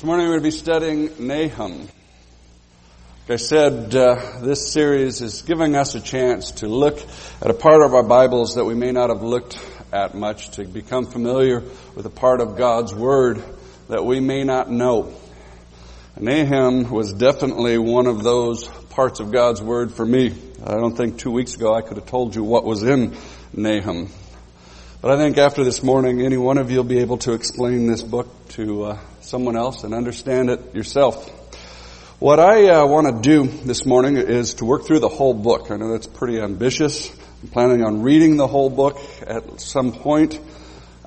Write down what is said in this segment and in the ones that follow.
This morning we're going to be studying Nahum. Like I said, uh, this series is giving us a chance to look at a part of our Bibles that we may not have looked at much, to become familiar with a part of God's Word that we may not know. Nahum was definitely one of those parts of God's Word for me. I don't think two weeks ago I could have told you what was in Nahum. But I think after this morning, any one of you will be able to explain this book to uh, someone else and understand it yourself. What I uh, want to do this morning is to work through the whole book. I know that's pretty ambitious. I'm planning on reading the whole book at some point.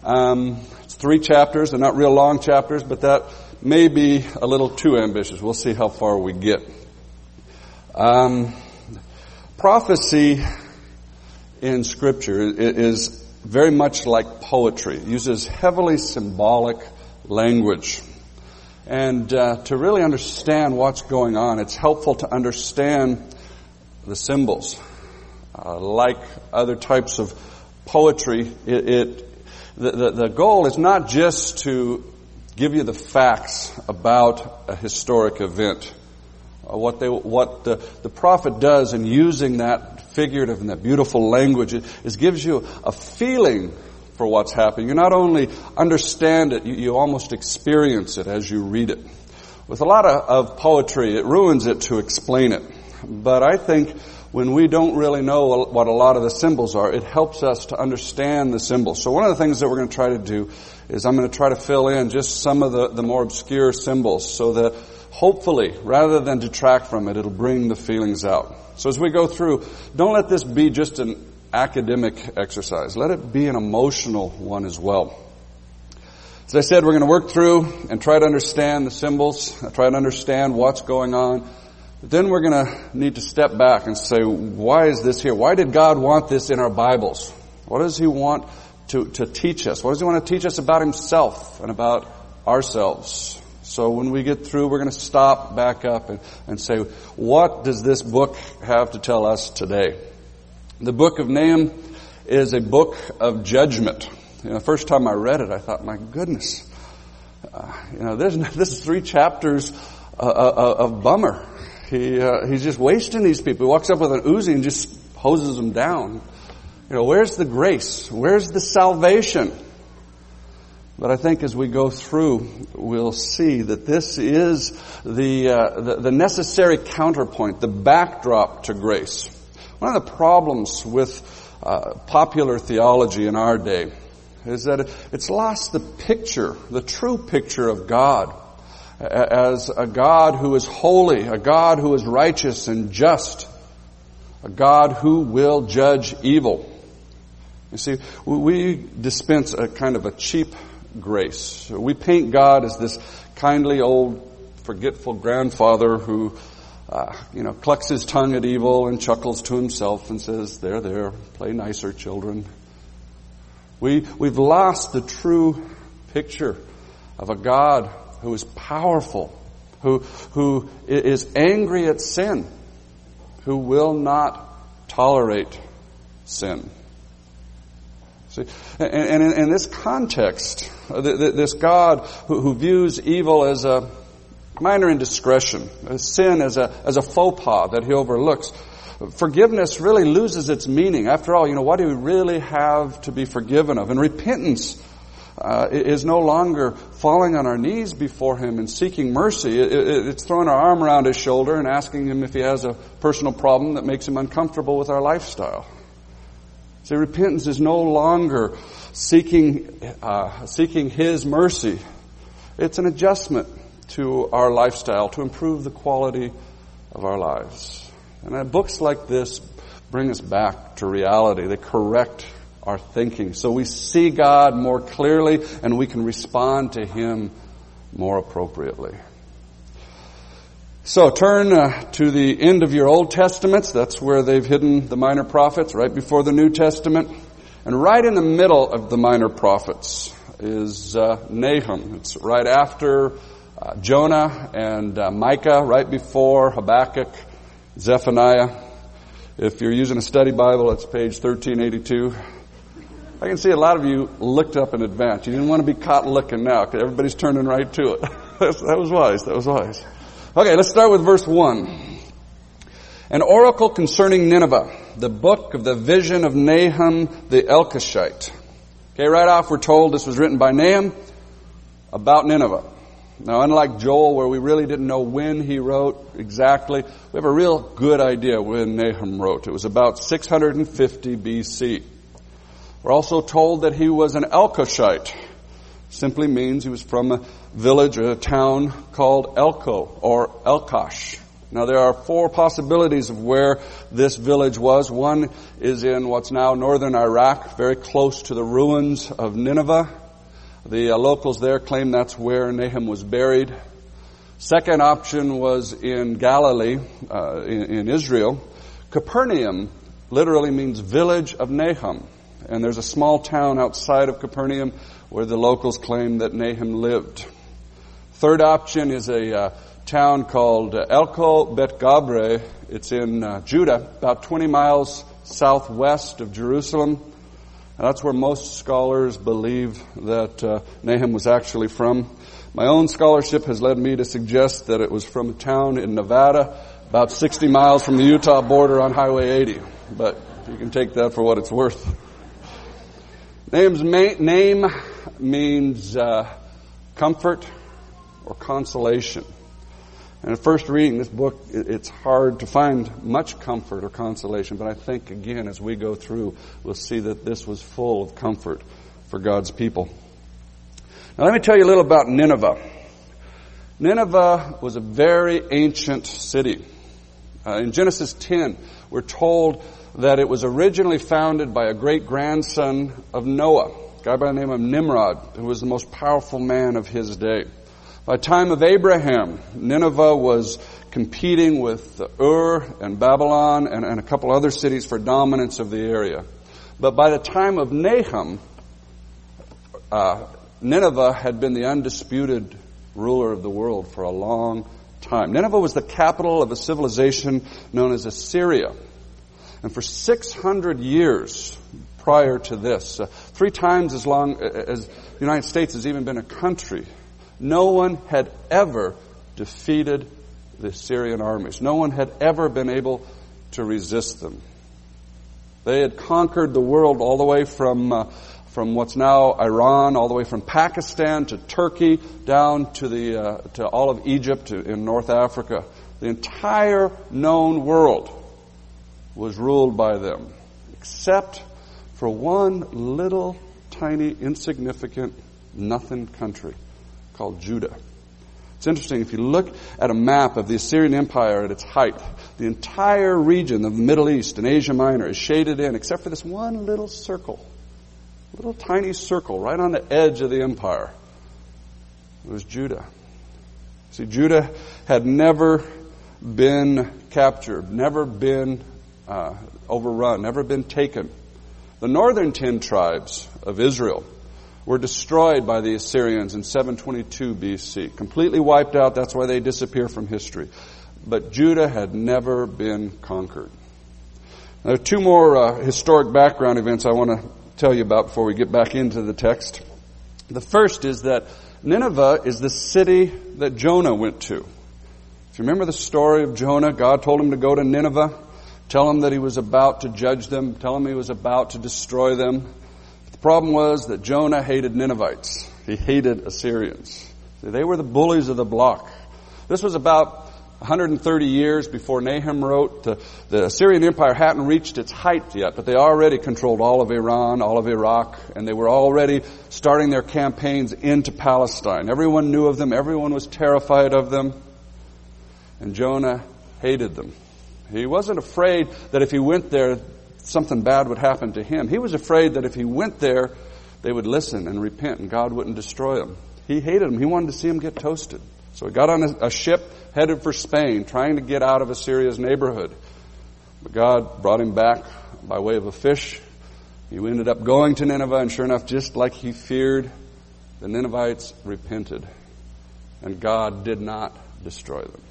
Um, it's three chapters. They're not real long chapters, but that may be a little too ambitious. We'll see how far we get. Um, prophecy in Scripture is very much like poetry. It uses heavily symbolic language. And uh, to really understand what's going on, it's helpful to understand the symbols. Uh, like other types of poetry, it, it the, the, the goal is not just to give you the facts about a historic event. Uh, what they, what the, the prophet does in using that figurative and that beautiful language is, is gives you a feeling for what's happening. You not only understand it, you, you almost experience it as you read it. With a lot of, of poetry, it ruins it to explain it. But I think when we don't really know what a lot of the symbols are, it helps us to understand the symbols. So one of the things that we're going to try to do is I'm going to try to fill in just some of the, the more obscure symbols so that hopefully, rather than detract from it, it'll bring the feelings out. So as we go through, don't let this be just an academic exercise. Let it be an emotional one as well. As I said, we're going to work through and try to understand the symbols, try to understand what's going on. But then we're going to need to step back and say, why is this here? Why did God want this in our Bibles? What does He want to, to teach us? What does He want to teach us about Himself and about ourselves? So when we get through, we're going to stop, back up, and, and say, what does this book have to tell us today? The book of Nahum is a book of judgment. You know, the first time I read it, I thought, my goodness, uh, you know, this, this is three chapters uh, uh, of bummer. He, uh, he's just wasting these people. He walks up with an Uzi and just hoses them down. You know, where's the grace? Where's the salvation? But I think as we go through, we'll see that this is the, uh, the, the necessary counterpoint, the backdrop to grace. One of the problems with uh, popular theology in our day is that it's lost the picture, the true picture of God as a God who is holy, a God who is righteous and just, a God who will judge evil. You see, we dispense a kind of a cheap grace. We paint God as this kindly old forgetful grandfather who, uh, you know, clucks his tongue at evil and chuckles to himself and says, there, there, play nicer children. We, we've lost the true picture of a God who is powerful, who, who is angry at sin, who will not tolerate sin. See, and, in, in, this context, uh, this God who, who, views evil as a minor indiscretion, a sin as a, as a faux pas that he overlooks, forgiveness really loses its meaning. After all, you know, what do we really have to be forgiven of? And repentance uh, is no longer falling on our knees before Him and seeking mercy. It, it, it's throwing our arm around His shoulder and asking Him if He has a personal problem that makes Him uncomfortable with our lifestyle. See, repentance is no longer seeking, uh, seeking His mercy. It's an adjustment to our lifestyle to improve the quality of our lives. And uh, books like this bring us back to reality. They correct our thinking. So we see God more clearly and we can respond to Him more appropriately. So turn uh, to the end of your Old Testaments. That's where they've hidden the minor prophets, right before the New Testament. And right in the middle of the minor prophets is uh, Nahum. It's right after uh, Jonah and uh, Micah, right before Habakkuk, Zephaniah. If you're using a study Bible, it's page 1382. I can see a lot of you looked up in advance. You didn't want to be caught looking now because everybody's turning right to it. that was wise. That was wise. Okay, let's start with verse 1. An oracle concerning Nineveh, the book of the vision of Nahum the Elkoshite. Okay, right off we're told this was written by Nahum about Nineveh. Now, unlike Joel, where we really didn't know when he wrote exactly, we have a real good idea when Nahum wrote. It was about 650 BC. We're also told that he was an Elkoshite. Simply means he was from a village or a town called Elko or Elkosh. Now there are four possibilities of where this village was. One is in what's now northern Iraq, very close to the ruins of Nineveh. The uh, locals there claim that's where Nahum was buried. Second option was in Galilee, uh, in, in Israel. Capernaum literally means village of Nahum. And there's a small town outside of Capernaum where the locals claim that Nahum lived. Third option is a uh, town called Elko Bet Gabre. It's in uh, Judah, about 20 miles southwest of Jerusalem. That's where most scholars believe that uh, Nahum was actually from. My own scholarship has led me to suggest that it was from a town in Nevada, about 60 miles from the Utah border on Highway 80. But you can take that for what it's worth. Nahum's ma- name means uh, comfort or consolation. And at first reading this book, it's hard to find much comfort or consolation, but I think again as we go through, we'll see that this was full of comfort for God's people. Now let me tell you a little about Nineveh. Nineveh was a very ancient city. Uh, in Genesis 10, we're told that it was originally founded by a great grandson of Noah, a guy by the name of Nimrod, who was the most powerful man of his day. By time of Abraham, Nineveh was competing with Ur and Babylon and, and, a couple other cities for dominance of the area. But by the time of Nahum, uh, Nineveh had been the undisputed ruler of the world for a long time. Nineveh was the capital of a civilization known as Assyria. And for 600 years prior to this, uh, three times as long as the United States has even been a country, no one had ever defeated the Syrian armies. No one had ever been able to resist them. They had conquered the world all the way from, uh, from what's now Iran, all the way from Pakistan to Turkey, down to, the, uh, to all of Egypt in North Africa. The entire known world was ruled by them, except for one little tiny, insignificant, nothing country called Judah. It's interesting, if you look at a map of the Assyrian Empire at its height, the entire region of the Middle East and Asia Minor is shaded in except for this one little circle. Little tiny circle right on the edge of the empire. It was Judah. See, Judah had never been captured, never been uh, overrun, never been taken. The northern ten tribes of Israel were destroyed by the Assyrians in 722 BC. Completely wiped out. That's why they disappear from history. But Judah had never been conquered. Now, two more uh, historic background events I want to tell you about before we get back into the text. The first is that Nineveh is the city that Jonah went to. If you remember the story of Jonah, God told him to go to Nineveh, tell him that he was about to judge them, tell him he was about to destroy them. Problem was that Jonah hated Ninevites. He hated Assyrians. They were the bullies of the block. This was about 130 years before Nahum wrote. The, the, Assyrian Empire hadn't reached its height yet, but they already controlled all of Iran, all of Iraq, and they were already starting their campaigns into Palestine. Everyone knew of them. Everyone was terrified of them. And Jonah hated them. He wasn't afraid that if he went there, something bad would happen to him. He was afraid that if he went there, they would listen and repent and God wouldn't destroy them. He hated them. He wanted to see them get toasted. So he got on a, a ship headed for Spain, trying to get out of Assyria's neighborhood. But God brought him back by way of a fish. He ended up going to Nineveh, and sure enough, just like he feared, the Ninevites repented. And God did not destroy them.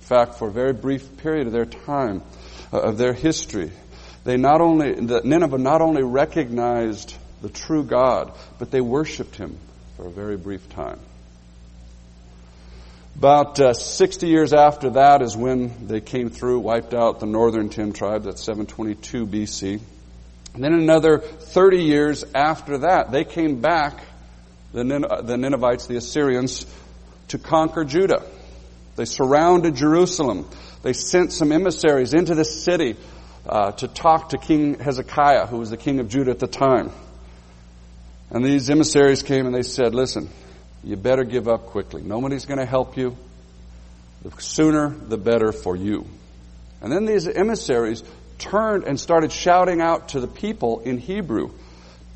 In fact, for a very brief period of their time, uh, of their history, they not only, the Nineveh not only recognized the true God, but they worshiped him for a very brief time. About uh, 60 years after that is when they came through, wiped out the northern ten tribes. That's 722 BC. And then another 30 years after that, they came back, the, the Ninevites, the Assyrians, to conquer Judah. They surrounded Jerusalem. They sent some emissaries into the city uh, to talk to King Hezekiah, who was the king of Judah at the time. And these emissaries came and they said, listen, you better give up quickly. Nobody's going to help you. The sooner, the better for you. And then these emissaries turned and started shouting out to the people in Hebrew.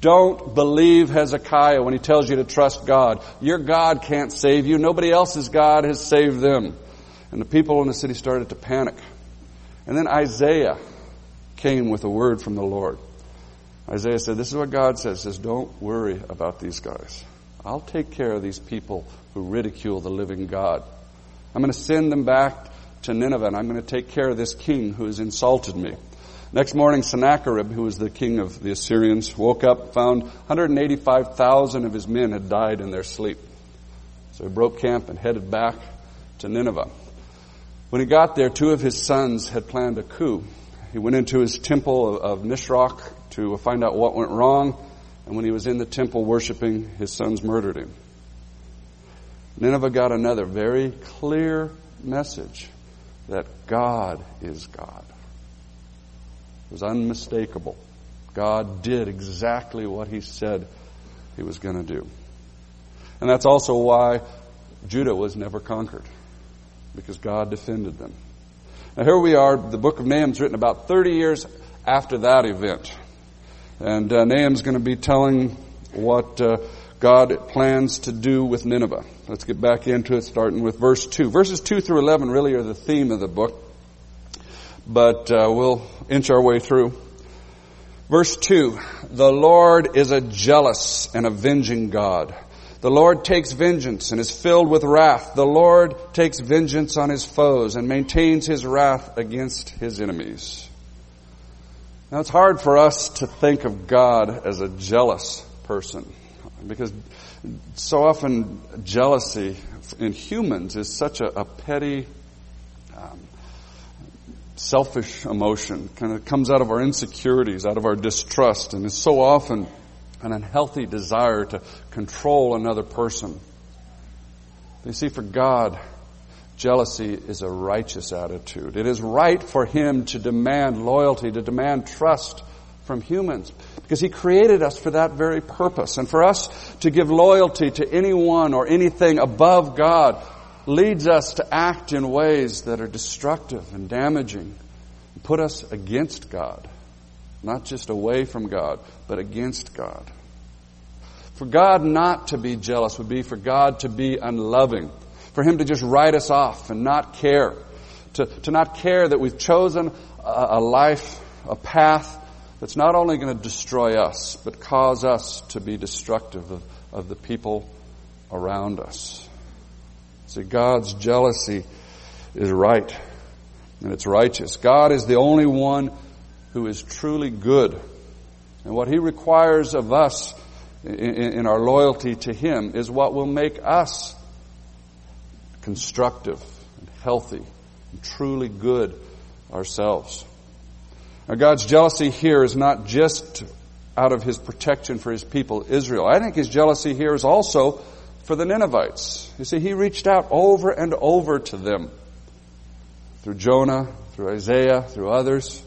Don't believe Hezekiah when he tells you to trust God. Your God can't save you. Nobody else's God has saved them. And the people in the city started to panic. And then Isaiah came with a word from the Lord. Isaiah said, This is what God says. says, Don't worry about these guys. I'll take care of these people who ridicule the living God. I'm going to send them back to Nineveh and I'm going to take care of this king who has insulted me. Next morning, Sennacherib, who was the king of the Assyrians, woke up, found 185,000 of his men had died in their sleep. So he broke camp and headed back to Nineveh. When he got there, two of his sons had planned a coup. He went into his temple of, of Nisroch to find out what went wrong, and when he was in the temple worshiping, his sons murdered him. Nineveh got another very clear message that God is God. It was unmistakable. God did exactly what he said he was going to do. And that's also why Judah was never conquered, because God defended them. Now here we are, the book of Nahum's written about 30 years after that event. And uh, Nahum's going to be telling what uh, God plans to do with Nineveh. Let's get back into it, starting with verse 2. Verses 2 through 11 really are the theme of the book but uh, we'll inch our way through. Verse 2 The Lord is a jealous and avenging God. The Lord takes vengeance and is filled with wrath. The Lord takes vengeance on his foes and maintains his wrath against his enemies. Now it's hard for us to think of God as a jealous person because so often jealousy in humans is such a, a petty um, selfish emotion, kind of comes out of our insecurities, out of our distrust, and is so often an unhealthy desire to control another person. You see, for God, jealousy is a righteous attitude. It is right for Him to demand loyalty, to demand trust from humans, because He created us for that very purpose. And for us to give loyalty to anyone or anything above God leads us to act in ways that are destructive and damaging, put us against God. Not just away from God, but against God. For God not to be jealous would be for God to be unloving. For Him to just write us off and not care. To, to not care that we've chosen a, a life, a path that's not only going to destroy us, but cause us to be destructive of, of the people around us. See, God's jealousy is right and it's righteous. God is the only one who is truly good. And what He requires of us in, our loyalty to Him is what will make us constructive and healthy and truly good ourselves. Now, God's jealousy here is not just out of His protection for His people, Israel. I think His jealousy here is also for the Ninevites. You see, he reached out over and over to them through Jonah, through Isaiah, through others.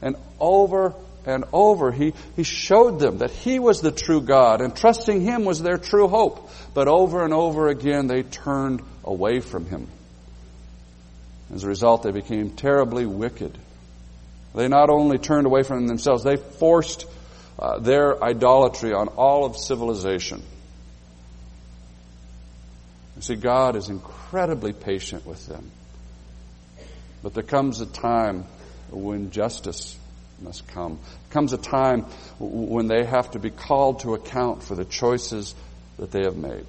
And over and over, he, he showed them that he was the true God and trusting him was their true hope. But over and over again, they turned away from him. As a result, they became terribly wicked. They not only turned away from themselves, they forced uh, their idolatry on all of civilization. You see, God is incredibly patient with them. But there comes a time when justice must come. Comes a time when they have to be called to account for the choices that they have made.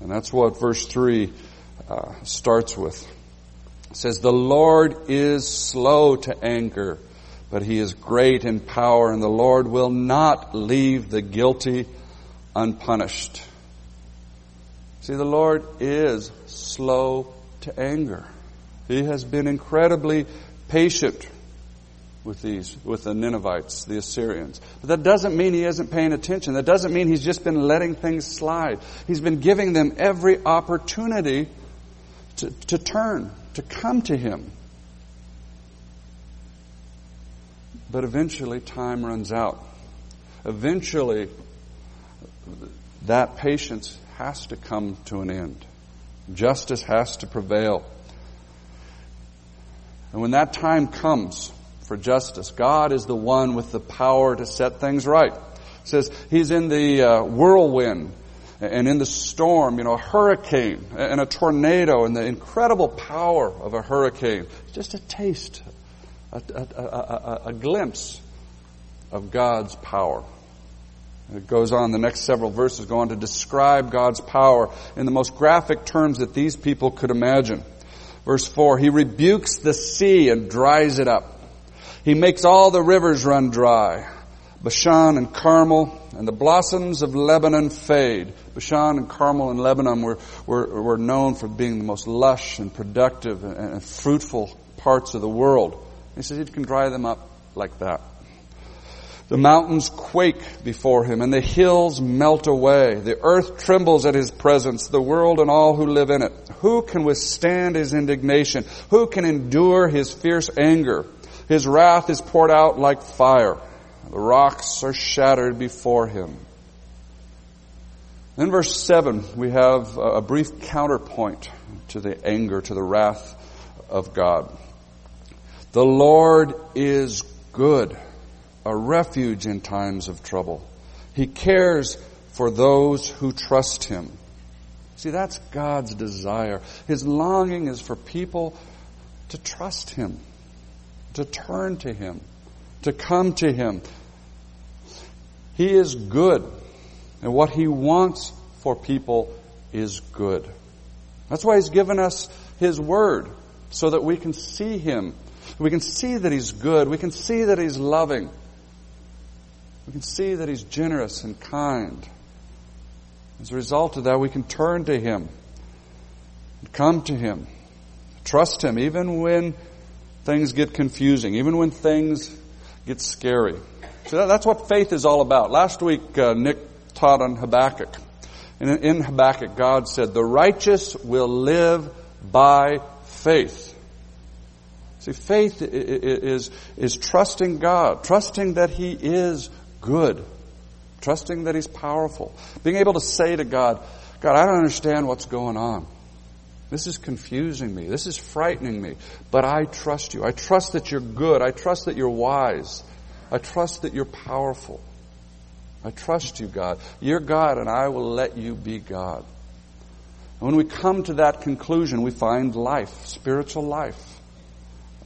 And that's what verse 3 uh, starts with. It says, The Lord is slow to anger, but he is great in power, and the Lord will not leave the guilty unpunished. See, the Lord is slow to anger. He has been incredibly patient with these, with the Ninevites, the Assyrians. But that doesn't mean he isn't paying attention. That doesn't mean he's just been letting things slide. He's been giving them every opportunity to, to turn, to come to him. But eventually time runs out. Eventually that patience has to come to an end. Justice has to prevail. And when that time comes for justice, God is the one with the power to set things right. It says He's in the uh, whirlwind and in the storm, you know, a hurricane and a tornado and the incredible power of a hurricane. Just a taste, a, a, a, a glimpse of God's power. It goes on, the next several verses go on to describe God's power in the most graphic terms that these people could imagine. Verse 4, He rebukes the sea and dries it up. He makes all the rivers run dry. Bashan and Carmel and the blossoms of Lebanon fade. Bashan and Carmel and Lebanon were, were, were known for being the most lush and productive and, and fruitful parts of the world. He says he can dry them up like that. The mountains quake before him and the hills melt away. The earth trembles at his presence, the world and all who live in it. Who can withstand his indignation? Who can endure his fierce anger? His wrath is poured out like fire. The rocks are shattered before him. In verse 7, we have a brief counterpoint to the anger, to the wrath of God. The Lord is good a refuge in times of trouble. He cares for those who trust Him. See, that's God's desire. His longing is for people to trust Him, to turn to Him, to come to Him. He is good, and what He wants for people is good. That's why He's given us His Word, so that we can see Him. We can see that He's good. We can see that He's loving. We can see that He's generous and kind. As a result of that, we can turn to Him, and come to Him, trust Him, even when things get confusing, even when things get scary. So that's what faith is all about. Last week, uh, Nick taught on Habakkuk. And in Habakkuk, God said, the righteous will live by faith. See, faith is, is trusting God, trusting that He is good, trusting that He's powerful, being able to say to God, God, I don't understand what's going on. This is confusing me. This is frightening me. But I trust you. I trust that you're good. I trust that you're wise. I trust that you're powerful. I trust you, God. You're God, and I will let you be God. And when we come to that conclusion, we find life, spiritual life.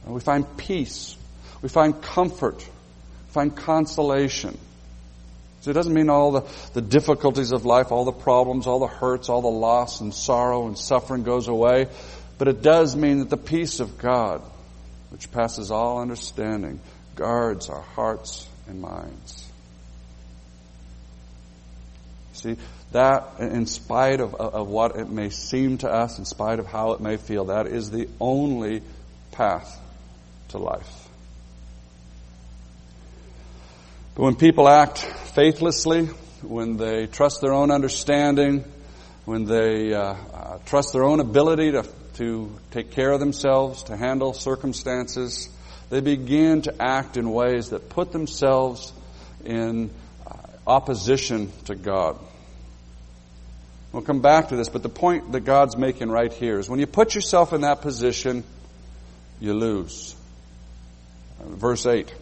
We find peace. We find comfort find consolation. So it doesn't mean all the, the difficulties of life, all the problems, all the hurts, all the loss and sorrow and suffering goes away, but it does mean that the peace of God, which passes all understanding, guards our hearts and minds. See, that, in spite of, of what it may seem to us, in spite of how it may feel, that is the only path to life. But when people act faithlessly, when they trust their own understanding, when they uh, uh, trust their own ability to, to take care of themselves, to handle circumstances, they begin to act in ways that put themselves in uh, opposition to God. We'll come back to this, but the point that God's making right here is when you put yourself in that position, you lose. Verse 8.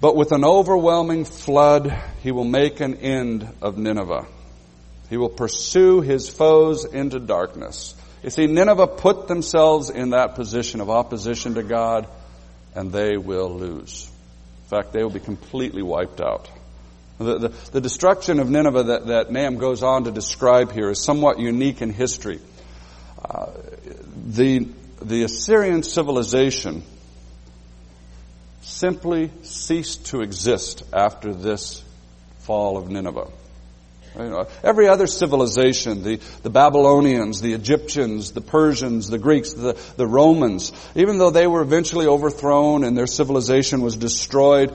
But with an overwhelming flood, he will make an end of Nineveh. He will pursue his foes into darkness. You see, Nineveh put themselves in that position of opposition to God, and they will lose. In fact, they will be completely wiped out. The, the, the destruction of Nineveh that, that Nahum goes on to describe here is somewhat unique in history. Uh, the, the Assyrian civilization simply ceased to exist after this fall of Nineveh. You know, every other civilization, the, the Babylonians, the Egyptians, the Persians, the Greeks, the, the Romans, even though they were eventually overthrown and their civilization was destroyed,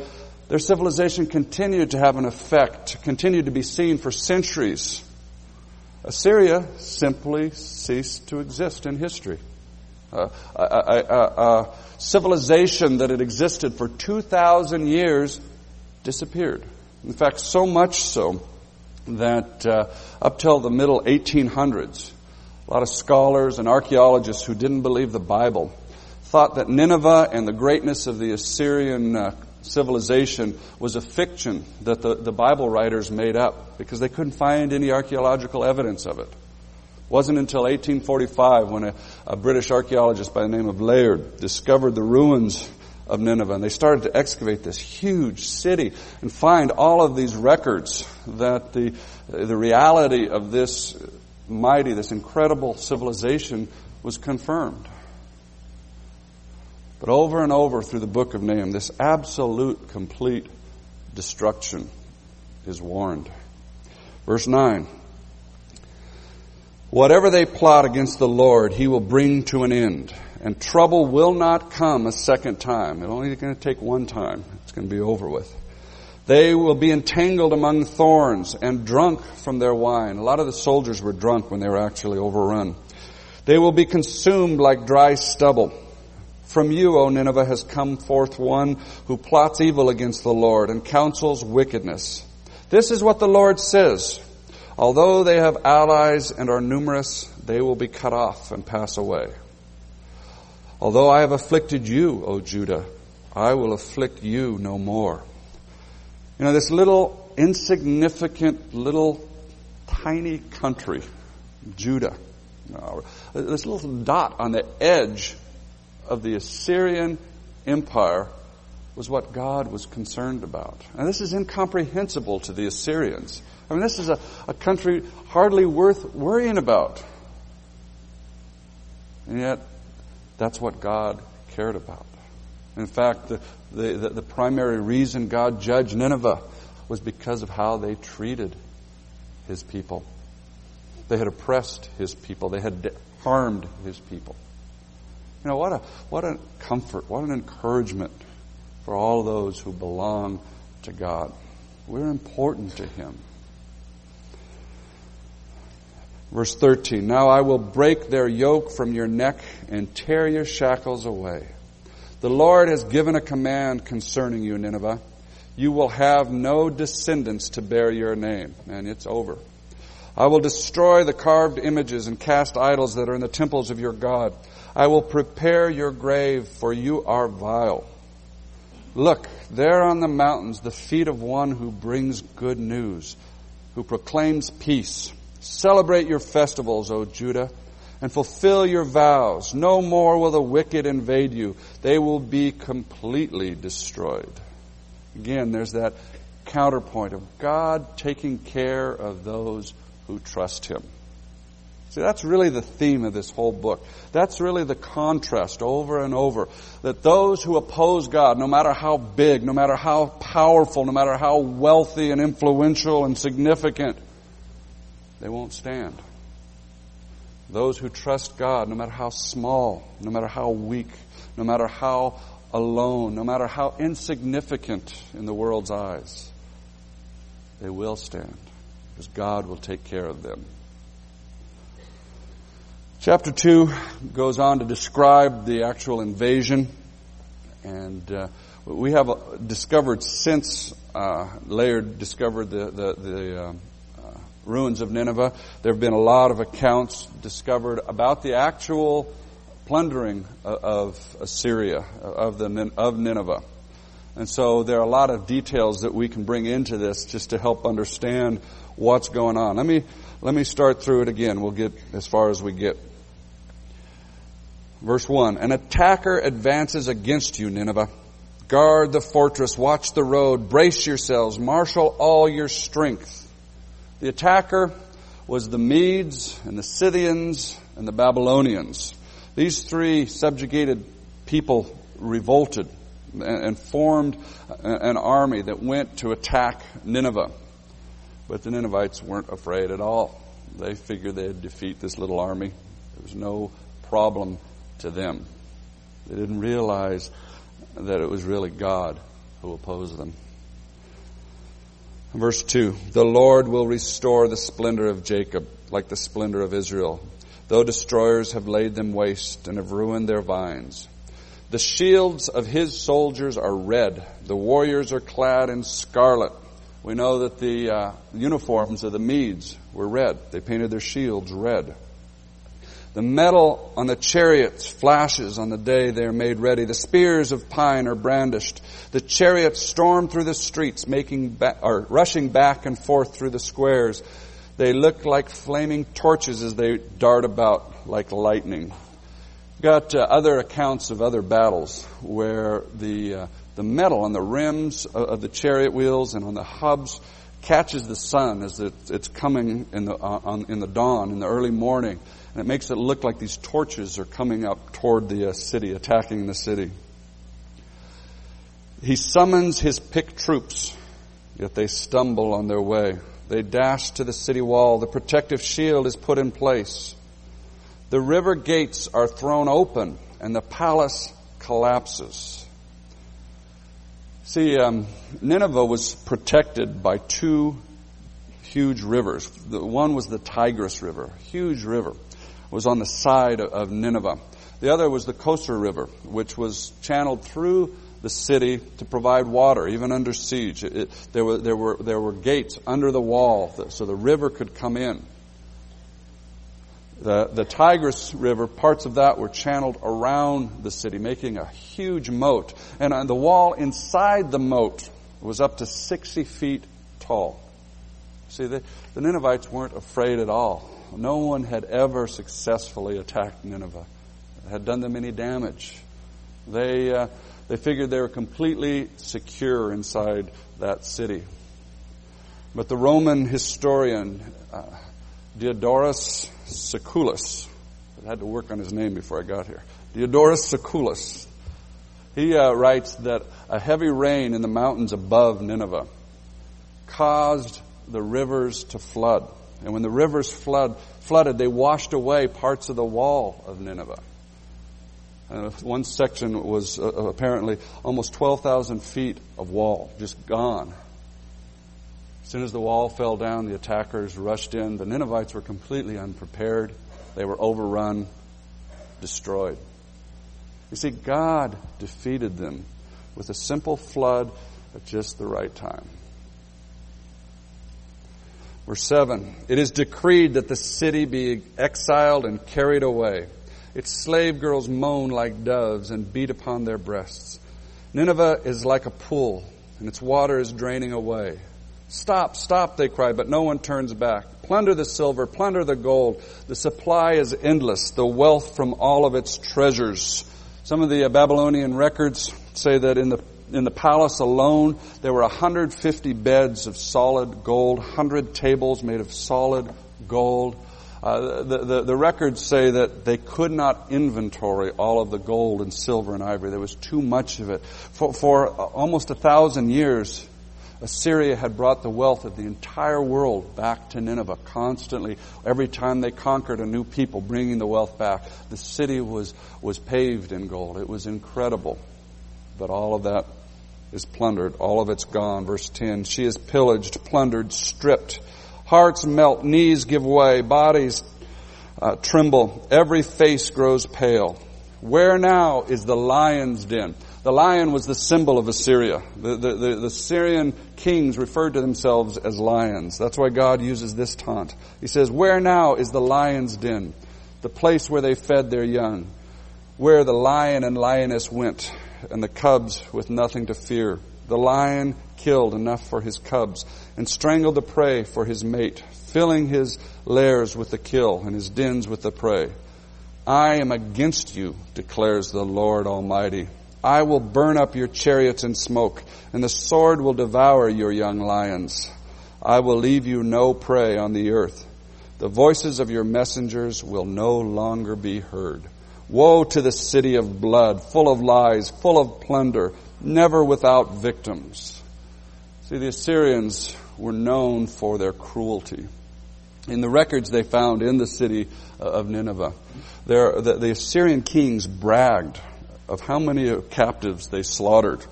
their civilization continued to have an effect, continued to be seen for centuries. Assyria simply ceased to exist in history. Uh, a, a, a, a civilization that had existed for 2,000 years disappeared. In fact, so much so that uh, up till the middle 1800s, a lot of scholars and archaeologists who didn't believe the Bible thought that Nineveh and the greatness of the Assyrian uh, civilization was a fiction that the, the Bible writers made up because they couldn't find any archaeological evidence of it. It wasn't until 1845 when a, a British archaeologist by the name of Layard discovered the ruins of Nineveh. And they started to excavate this huge city and find all of these records that the, the reality of this mighty, this incredible civilization was confirmed. But over and over through the book of Nahum, this absolute, complete destruction is warned. Verse 9. Whatever they plot against the Lord, he will bring to an end and trouble will not come a second time. It's only going to take one time. It's going to be over with. They will be entangled among thorns and drunk from their wine. A lot of the soldiers were drunk when they were actually overrun. They will be consumed like dry stubble. From you, O Nineveh, has come forth one who plots evil against the Lord and counsels wickedness. This is what the Lord says. Although they have allies and are numerous, they will be cut off and pass away. Although I have afflicted you, O Judah, I will afflict you no more. You know, this little insignificant, little tiny country, Judah, uh, this little dot on the edge of the Assyrian Empire was what God was concerned about. And this is incomprehensible to the Assyrians. I mean, this is a, a country hardly worth worrying about. And yet, that's what God cared about. In fact, the, the, the, primary reason God judged Nineveh was because of how they treated his people. They had oppressed his people. They had harmed his people. You know, what a, what a comfort, what an encouragement for all those who belong to God. We're important to him. Verse 13, Now I will break their yoke from your neck and tear your shackles away. The Lord has given a command concerning you, Nineveh. You will have no descendants to bear your name. And it's over. I will destroy the carved images and cast idols that are in the temples of your God. I will prepare your grave, for you are vile. Look, there on the mountains, the feet of one who brings good news, who proclaims peace Celebrate your festivals, O Judah, and fulfill your vows. No more will the wicked invade you. They will be completely destroyed. Again, there's that counterpoint of God taking care of those who trust Him. See, that's really the theme of this whole book. That's really the contrast over and over. That those who oppose God, no matter how big, no matter how powerful, no matter how wealthy and influential and significant, they won't stand. Those who trust God, no matter how small, no matter how weak, no matter how alone, no matter how insignificant in the world's eyes, they will stand because God will take care of them. Chapter 2 goes on to describe the actual invasion, and uh, we have discovered since uh, Layard discovered the, the, the um, ruins of Nineveh. There have been a lot of accounts discovered about the actual plundering uh, of Assyria, uh, of, the, of Nineveh. And so there are a lot of details that we can bring into this just to help understand what's going on. Let me, let me start through it again. We'll get as far as we get. Verse 1 An attacker advances against you, Nineveh. Guard the fortress, watch the road, brace yourselves, marshal all your strength. The attacker was the Medes and the Scythians and the Babylonians. These three subjugated people revolted and formed an army that went to attack Nineveh. But the Ninevites weren't afraid at all. They figured they'd defeat this little army. There was no problem to them. They didn't realize that it was really God who opposed them. Verse 2 The Lord will restore the splendor of Jacob like the splendor of Israel, though destroyers have laid them waste and have ruined their vines. The shields of his soldiers are red. The warriors are clad in scarlet. We know that the uh, uniforms of the Medes were red. They painted their shields red. The metal on the chariots flashes on the day they are made ready. The spears of pine are brandished. The chariots storm through the streets, making ba- or rushing back and forth through the squares. They look like flaming torches as they dart about like lightning. Got uh, other accounts of other battles where the uh, the metal on the rims of, of, the chariot wheels and on the hubs catches the sun as it, it's coming in the uh, on, in the dawn in the early morning and it makes it look like these torches are coming up toward the uh, city, attacking the city. He summons his picked troops, yet they stumble on their way. They dash to the city wall. The protective shield is put in place. The river gates are thrown open, and the palace collapses. See, um, Nineveh was protected by two huge rivers. The one was the Tigris River, huge river was on the side of Nineveh. The other was the Kosor River, which was channeled through the city to provide water, even under siege. It, there, were, there, were, there were gates under the wall so the river could come in. The, the Tigris River, parts of that were channeled around the city, making a huge moat. And on the wall inside the moat was up to 60 feet tall. See, the, the Ninevites weren't afraid at all. No one had ever successfully attacked Nineveh, had done them any damage. They, uh, they figured they were completely secure inside that city. But the Roman historian, uh, Diodorus Siculus, I had to work on his name before I got here. Diodorus Siculus. He uh, writes that a heavy rain in the mountains above Nineveh caused the rivers to flood. And when the rivers flood, flooded, they washed away parts of the wall of Nineveh. Uh, one section was uh, uh apparently almost 12,000 feet of wall, just gone. As soon as the wall fell down, the attackers rushed in. The Ninevites were completely unprepared. They were overrun, destroyed. You see, God defeated them with a simple flood at just the right time. Verse 7 It is decreed that the city be exiled and carried away. Its slave girls moan like doves and beat upon their breasts. Nineveh is like a pool, and its water is draining away. Stop, stop, they cry, but no one turns back. Plunder the silver, plunder the gold. The supply is endless, the wealth from all of its treasures. Some of the Babylonian records say that in the in the palace alone, there were 150 beds of solid gold, 100 tables made of solid gold. Uh, the, the, the, records say that they could not inventory all of the gold and silver and ivory. There was too much of it. For, for almost a thousand years, Assyria had brought the wealth of the entire world back to Nineveh constantly. Every time they conquered a new people, bringing the wealth back. The city was, was paved in gold. It was incredible. But all of that is plundered. All of it's gone. Verse 10. She is pillaged, plundered, stripped. Hearts melt, knees give way, bodies uh, tremble. Every face grows pale. Where now is the lion's den? The lion was the symbol of Assyria. The, the, the, the, Syrian kings referred to themselves as lions. That's why God uses this taunt. He says, Where now is the lion's den? The place where they fed their young. Where the lion and lioness went and the cubs with nothing to fear. The lion killed enough for his cubs and strangled the prey for his mate, filling his lairs with the kill and his dens with the prey. I am against you, declares the Lord Almighty. I will burn up your chariots in smoke, and the sword will devour your young lions. I will leave you no prey on the earth. The voices of your messengers will no longer be heard. Woe to the city of blood, full of lies, full of plunder, never without victims. See, the Assyrians were known for their cruelty. In the records they found in the city of Nineveh, there, the, the Assyrian kings bragged of how many captives they slaughtered.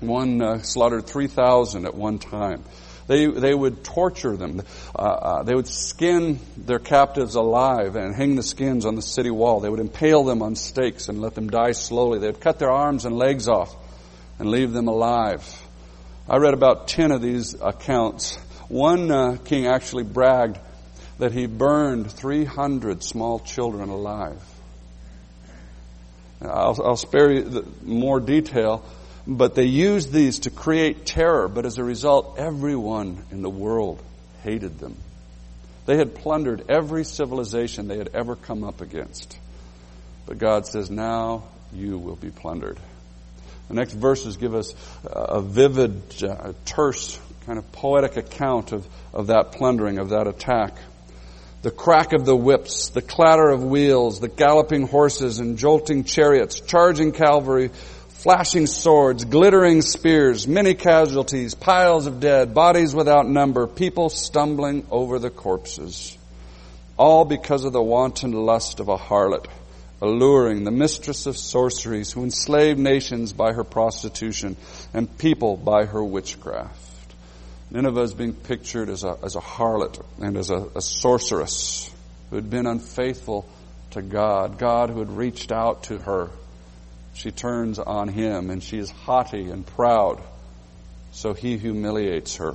One uh, slaughtered 3,000 at one time. They, they would torture them. Uh, uh, they would skin their captives alive and hang the skins on the city wall. They would impale them on stakes and let them die slowly. They would cut their arms and legs off and leave them alive. I read about 10 of these accounts. One uh, king actually bragged that he burned 300 small children alive. I'll, I'll spare you more detail, but they used these to create terror, but as a result, everyone in the world hated them. They had plundered every civilization they had ever come up against. But God says, now you will be plundered. The next verses give us a vivid, uh, terse, kind of poetic account of, of that plundering, of that attack. The crack of the whips, the clatter of wheels, the galloping horses and jolting chariots, charging cavalry, flashing swords, glittering spears, many casualties, piles of dead, bodies without number, people stumbling over the corpses. All because of the wanton lust of a harlot alluring, the mistress of sorceries, who enslaved nations by her prostitution and people by her witchcraft. Nineveh is being pictured as a, as a harlot and as a, a sorceress who had been unfaithful to God, God who had reached out to her. She turns on him and she is haughty and proud, so he humiliates her.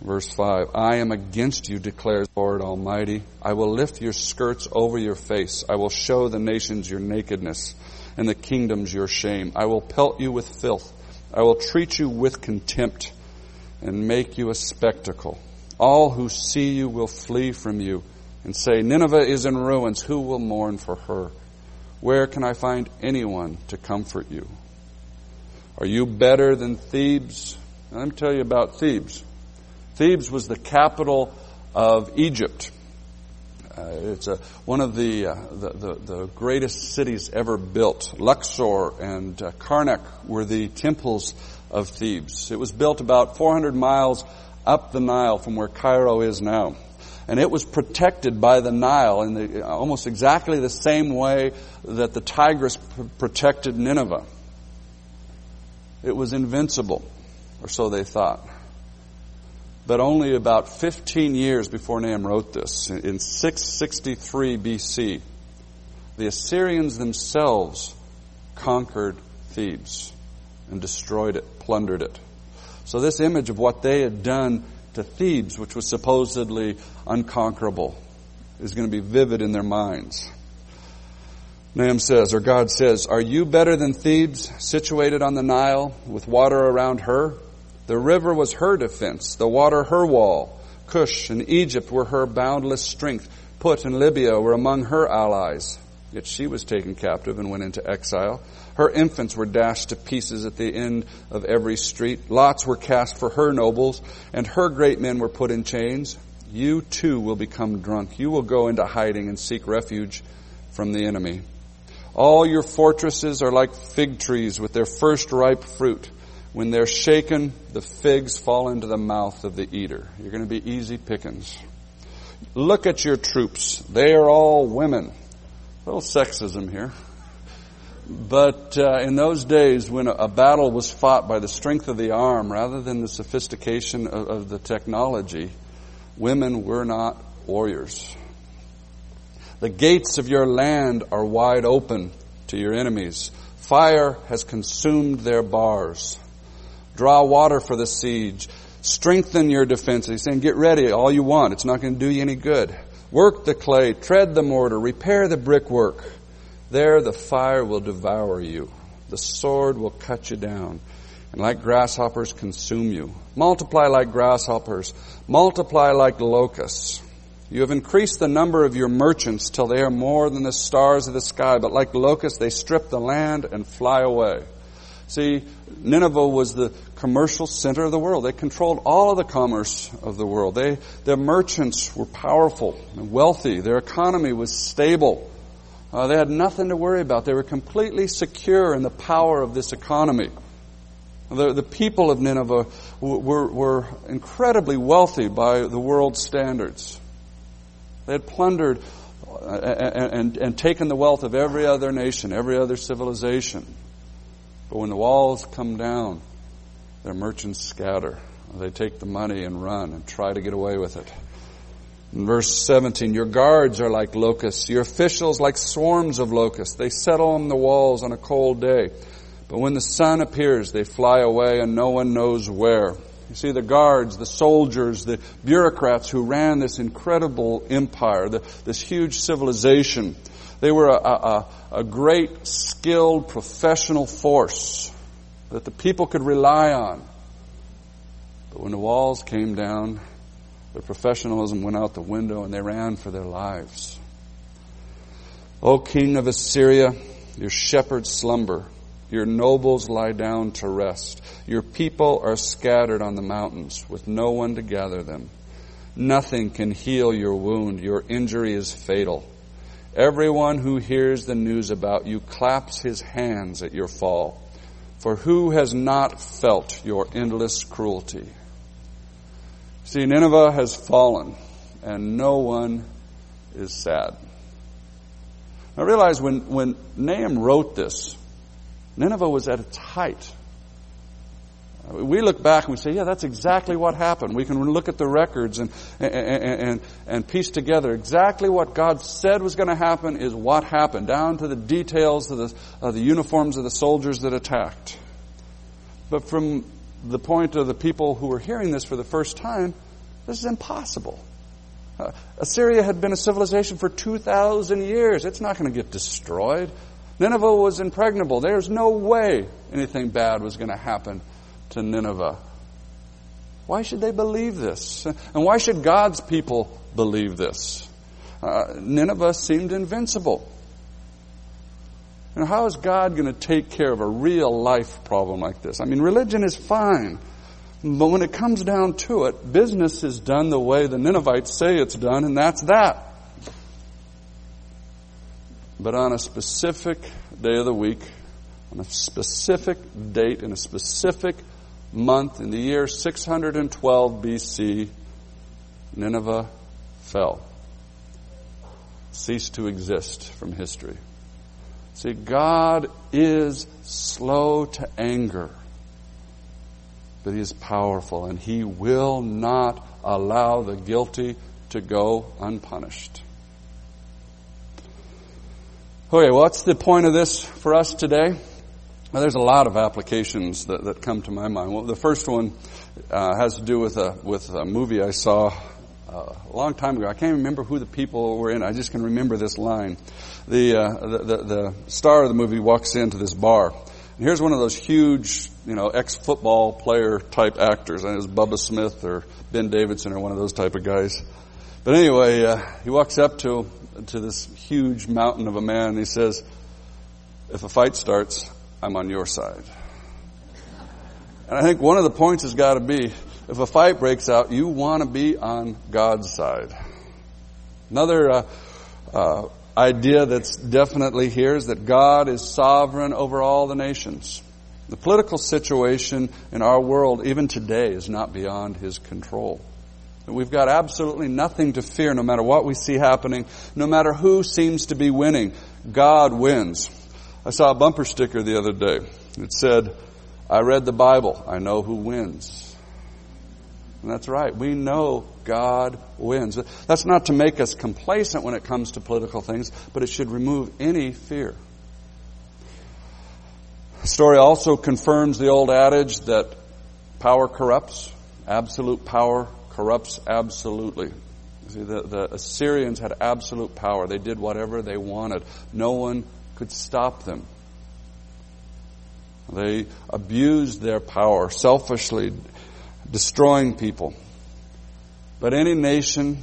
Verse 5, I am against you, declares the Lord Almighty. I will lift your skirts over your face. I will show the nations your nakedness and the kingdoms your shame. I will pelt you with filth. I will treat you with contempt and make you a spectacle. All who see you will flee from you and say, Nineveh is in ruins. Who will mourn for her? Where can I find anyone to comfort you? Are you better than Thebes? Let me tell you about Thebes. Thebes was the capital of Egypt. Uh, it's a, one of the, uh, the, the, the, greatest cities ever built. Luxor and uh, Karnak were the temples of Thebes. It was built about 400 miles up the Nile from where Cairo is now. And it was protected by the Nile in the, almost exactly the same way that the Tigris p- protected Nineveh. It was invincible, or so they thought. But only about 15 years before Nahum wrote this, in 663 BC, the Assyrians themselves conquered Thebes and destroyed it, plundered it. So this image of what they had done to Thebes, which was supposedly unconquerable, is going to be vivid in their minds. Nahum says, or God says, Are you better than Thebes, situated on the Nile, with water around her? The river was her defense, the water her wall. Cush and Egypt were her boundless strength. Put and Libya were among her allies. Yet she was taken captive and went into exile. Her infants were dashed to pieces at the end of every street. Lots were cast for her nobles, and her great men were put in chains. You too will become drunk. You will go into hiding and seek refuge from the enemy. All your fortresses are like fig trees with their first ripe fruit. When they're shaken, the figs fall into the mouth of the eater. You're going to be easy pickings. Look at your troops. They are all women. A little sexism here. But uh, in those days, when a, a, battle was fought by the strength of the arm rather than the sophistication of, of the technology, women were not warriors. The gates of your land are wide open to your enemies. Fire has consumed their bars. Draw water for the siege. Strengthen your defenses. He's saying, get ready all you want. It's not going to do you any good. Work the clay, tread the mortar, repair the brickwork. There the fire will devour you. The sword will cut you down. And like grasshoppers consume you. Multiply like grasshoppers. Multiply like locusts. You have increased the number of your merchants till they are more than the stars of the sky, but like locusts they strip the land and fly away. See, Nineveh was the commercial center of the world. They controlled all of the commerce of the world. They, their merchants were powerful and wealthy. Their economy was stable. Uh, they had nothing to worry about. They were completely secure in the power of this economy. The, the people of Nineveh were, were incredibly wealthy by the world's standards. They had plundered uh, and, and, and taken the wealth of every other nation, every other civilization. But when the walls come down, their merchants scatter. They take the money and run and try to get away with it. In verse 17, your guards are like locusts, your officials like swarms of locusts. They settle on the walls on a cold day. But when the sun appears, they fly away and no one knows where. You see, the guards, the soldiers, the bureaucrats who ran this incredible empire, the, this huge civilization, they were a, a, a great, skilled, professional force that the people could rely on. But when the walls came down, their professionalism went out the window and they ran for their lives. O King of Assyria, your shepherds slumber. Your nobles lie down to rest. Your people are scattered on the mountains with no one to gather them. Nothing can heal your wound. Your injury is fatal. Everyone who hears the news about you claps his hands at your fall. For who has not felt your endless cruelty? See, Nineveh has fallen, and no one is sad. Now realize when, when Nahum wrote this, Nineveh was at its height. We look back and we say, yeah, that's exactly what happened. We can look at the records and, and, and, and piece together exactly what God said was going to happen is what happened, down to the details of the, of the uniforms of the soldiers that attacked. But from the point of the people who were hearing this for the first time, this is impossible. Uh, Assyria had been a civilization for 2,000 years. It's not going to get destroyed. Nineveh was impregnable. There's no way anything bad was going to happen to Nineveh. Why should they believe this? And why should God's people believe this? Uh, Nineveh seemed invincible. And how is God going to take care of a real life problem like this? I mean, religion is fine. But when it comes down to it, business is done the way the Ninevites say it's done, and that's that. But on a specific day of the week, on a specific date, in a specific month, in the year 612 BC, Nineveh fell, ceased to exist from history. See, God is slow to anger, but He is powerful, and He will not allow the guilty to go unpunished. Okay, what's the point of this for us today? Well, there's a lot of applications that, that come to my mind. Well, the first one uh, has to do with a with a movie I saw uh, a long time ago. I can't remember who the people were in. I just can remember this line. The, uh, the, the the star of the movie walks into this bar. And here's one of those huge, you know, ex-football player type actors. I think it was Bubba Smith or Ben Davidson or one of those type of guys. But anyway, uh, he walks up to to this huge mountain of a man and he says, if a fight starts, I'm on your side. And I think one of the points has got to be, if a fight breaks out, you want to be on God's side. Another uh, uh, idea that's definitely here is that God is sovereign over all the nations. The political situation in our world, even today, is not beyond His control. We've got absolutely nothing to fear no matter what we see happening, no matter who seems to be winning. God wins. I saw a bumper sticker the other day. It said, I read the Bible. I know who wins. And that's right. We know God wins. That's not to make us complacent when it comes to political things, but it should remove any fear. The story also confirms the old adage that power corrupts. Absolute power corrupts absolutely. See, the, the Assyrians had absolute power. They did whatever they wanted. No one could stop them. They abused their power selfishly, destroying people. But any nation,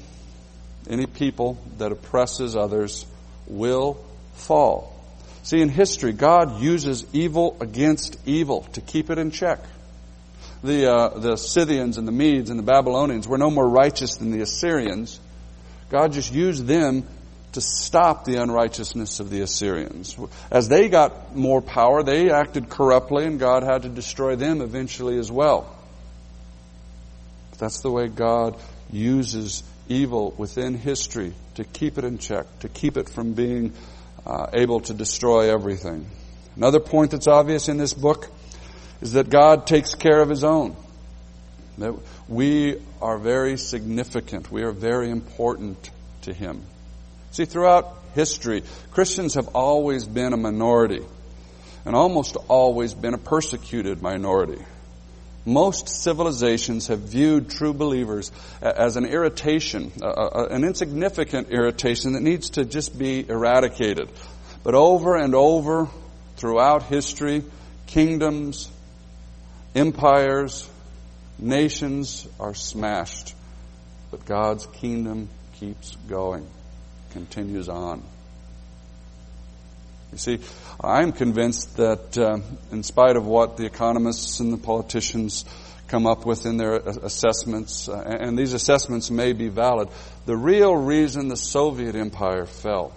any people that oppresses others will fall. See, in history, God uses evil against evil to keep it in check the, uh, the Scythians and the Medes and the Babylonians were no more righteous than the Assyrians. God just used them to stop the unrighteousness of the Assyrians. As they got more power, they acted corruptly, and God had to destroy them eventually as well. But that's the way God uses evil within history to keep it in check, to keep it from being uh, able to destroy everything. Another point that's obvious in this book is that God takes care of His own. That we are very significant. We are very important to Him. See, throughout history, Christians have always been a minority and almost always been a persecuted minority. Most civilizations have viewed true believers as an irritation, an insignificant irritation that needs to just be eradicated. But over and over throughout history, kingdoms, empires, nations are smashed. But God's kingdom keeps going, continues on. You see, I'm convinced that uh, in spite of what the economists and the politicians come up with in their assessments, uh, and these assessments may be valid, the real reason the Soviet empire fell,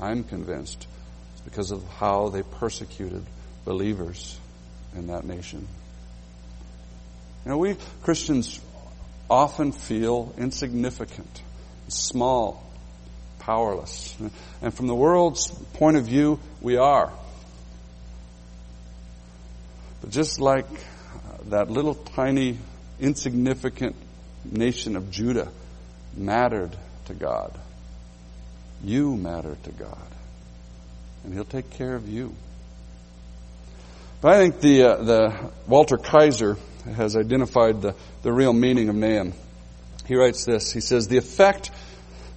I'm convinced, is because of how they persecuted believers in that nation. You know, we Christians often feel insignificant, small, powerless. And from the world's point of view, we are. But just like that little tiny, insignificant nation of Judah mattered to God, you matter to God. And He'll take care of you. But I think the, uh, the Walter Kaiser has identified the, the real meaning of Nahum. He writes this. He says, The effect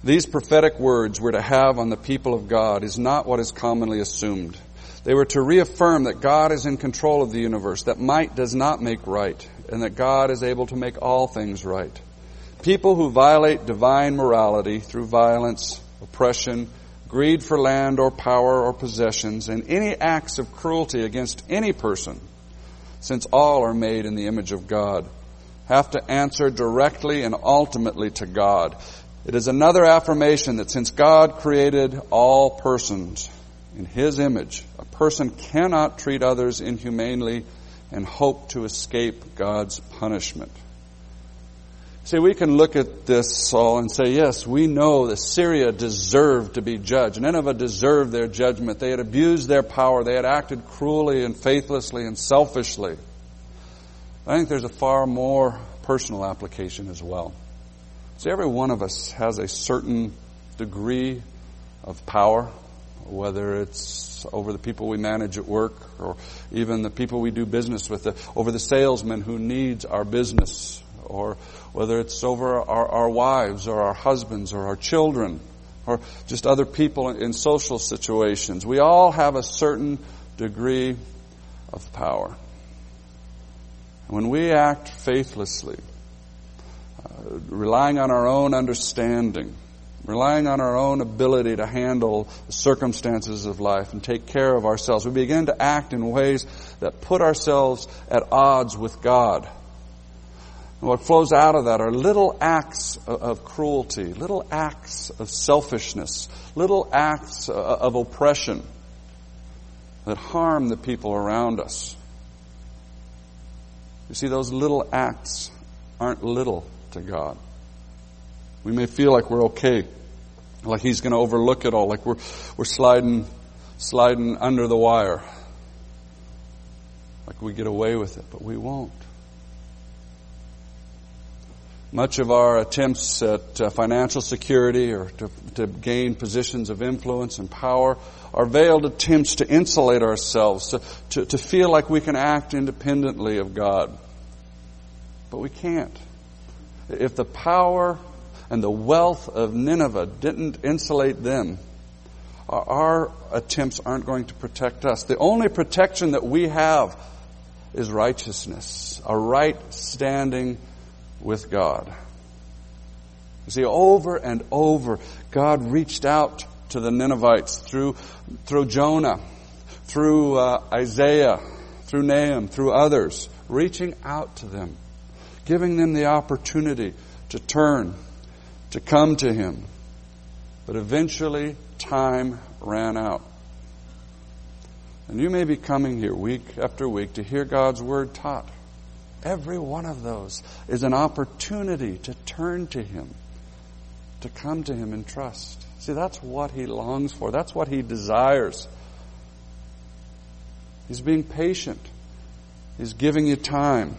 these prophetic words were to have on the people of God is not what is commonly assumed. They were to reaffirm that God is in control of the universe, that might does not make right, and that God is able to make all things right. People who violate divine morality through violence, oppression, greed for land or power or possessions, and any acts of cruelty against any person, since all are made in the image of God, have to answer directly and ultimately to God. It is another affirmation that since God created all persons in His image, a person cannot treat others inhumanely and hope to escape God's punishment. See, we can look at this all and say, yes, we know that Syria deserved to be judged. Nineveh deserved their judgment. They had abused their power. They had acted cruelly and faithlessly and selfishly. I think there's a far more personal application as well. See, every one of us has a certain degree of power, whether it's over the people we manage at work or even the people we do business with, over the salesman who needs our business or whether it's over our, our wives or our husbands or our children or just other people in social situations. We all have a certain degree of power. When we act faithlessly, relying on our own understanding, relying on our own ability to handle the circumstances of life and take care of ourselves, we begin to act in ways that put ourselves at odds with God. And what flows out of that are little acts of cruelty, little acts of selfishness, little acts uh, of oppression that harm the people around us. You see, those little acts aren't little to God. We may feel like we're okay, like He's going to overlook it all, like we're, we're sliding, sliding under the wire, like we get away with it, but we won't. Much of our attempts at uh, financial security or to, to, gain positions of influence and power are veiled attempts to insulate ourselves, to, to, to feel like we can act independently of God. But we can't. If the power and the wealth of Nineveh didn't insulate them, our attempts aren't going to protect us. The only protection that we have is righteousness, a right standing with God. You see, over and over, God reached out to the Ninevites through, through Jonah, through uh, Isaiah, through Nahum, through others, reaching out to them, giving them the opportunity to turn, to come to Him. But eventually, time ran out. And you may be coming here week after week to hear God's Word taught. Every one of those is an opportunity to turn to Him, to come to Him in trust. See, that's what He longs for. That's what He desires. He's being patient. He's giving you time.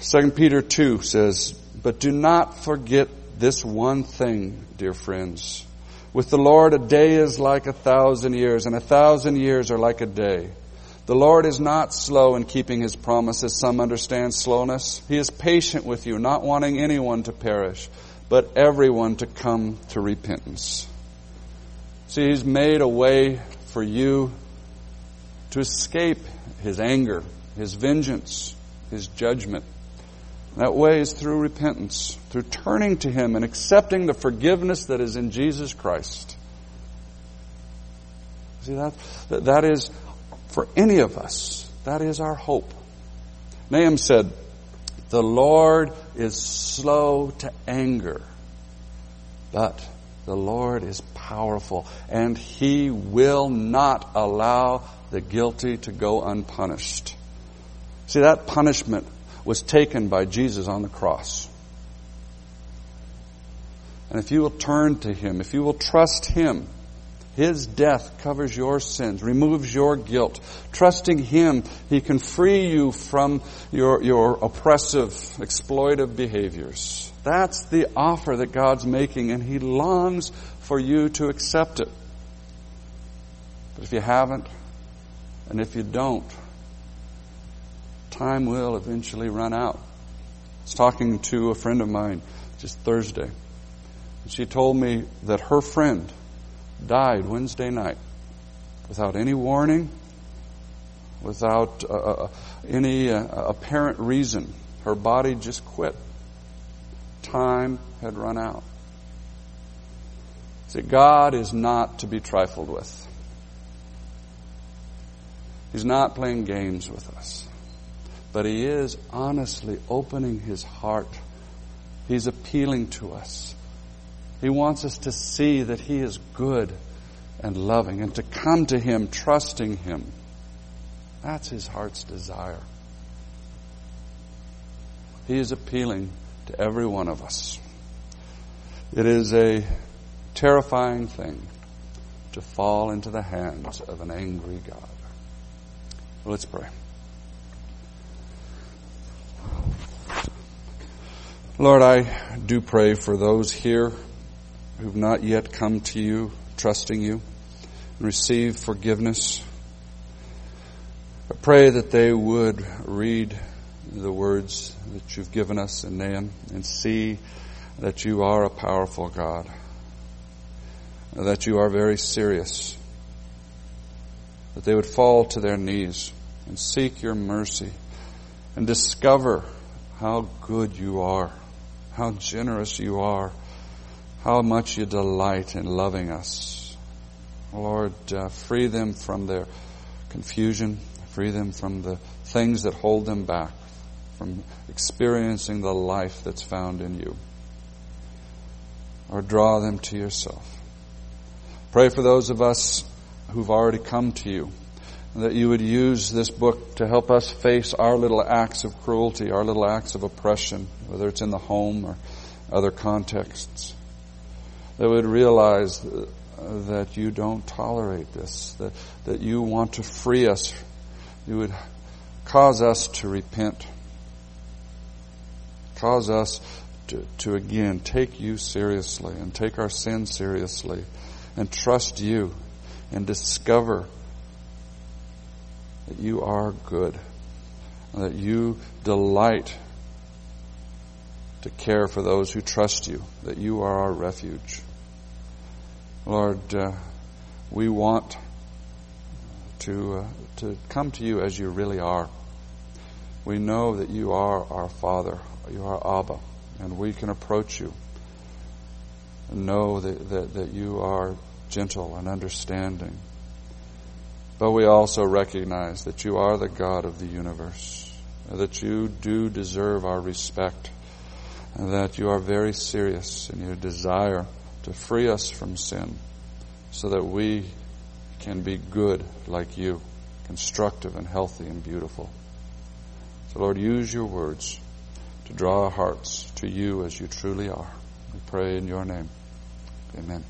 2 Peter 2 says, But do not forget this one thing, dear friends. With the Lord, a day is like a thousand years, and a thousand years are like a day. The Lord is not slow in keeping his promises. Some understand slowness. He is patient with you, not wanting anyone to perish, but everyone to come to repentance. See, he's made a way for you to escape his anger, his vengeance, his judgment. That way is through repentance, through turning to Him and accepting the forgiveness that is in Jesus Christ. See, that, that is, for any of us, that is our hope. Nahum said, The Lord is slow to anger, but the Lord is powerful, and He will not allow the guilty to go unpunished. See, that punishment was taken by Jesus on the cross. And if you will turn to Him, if you will trust Him, His death covers your sins, removes your guilt. Trusting Him, He can free you from your, your oppressive, exploitive behaviors. That's the offer that God's making, and He longs for you to accept it. But if you haven't, and if you don't, time will eventually run out. I was talking to a friend of mine just Thursday. And she told me that her friend died Wednesday night without any warning, without uh, uh any uh, apparent reason. Her body just quit. Time had run out. See, God is not to be trifled with. He's not playing games with us but he is honestly opening his heart. He's appealing to us. He wants us to see that he is good and loving and to come to him trusting him. That's his heart's desire. He is appealing to every one of us. It is a terrifying thing to fall into the hands of an angry God. Let's pray. Lord, I do pray for those here who've not yet come to you, trusting you, and receive forgiveness. I pray that they would read the words that you've given us in Nahum and see that you are a powerful God, that you are very serious, that they would fall to their knees and seek your mercy and discover how good you are how generous you are, how much you delight in loving us. Lord, uh, free them from their confusion, free them from the things that hold them back from experiencing the life that's found in you. Or draw them to yourself. Pray for those of us who've already come to you that you would use this book to help us face our little acts of cruelty, our little acts of oppression, whether it's in the home or other contexts. That would realize uh, that you don't tolerate this, that, that you want to free us. You would cause us to repent. Cause us to, to again take you seriously and take our sin seriously and trust you and discover that you are good, and that you delight to care for those who trust you, that you are our refuge. Lord, uh, we want to, uh, to come to you as you really are. We know that you are our Father, you are Abba, and we can approach you and know that, that, that you are gentle and understanding. But we also recognize that you are the God of the universe, that you do deserve our respect, and that you are very serious in your desire to free us from sin so that we can be good like you, constructive and healthy and beautiful. So, Lord, use your words to draw our hearts to you as you truly are. We pray in your name. Amen.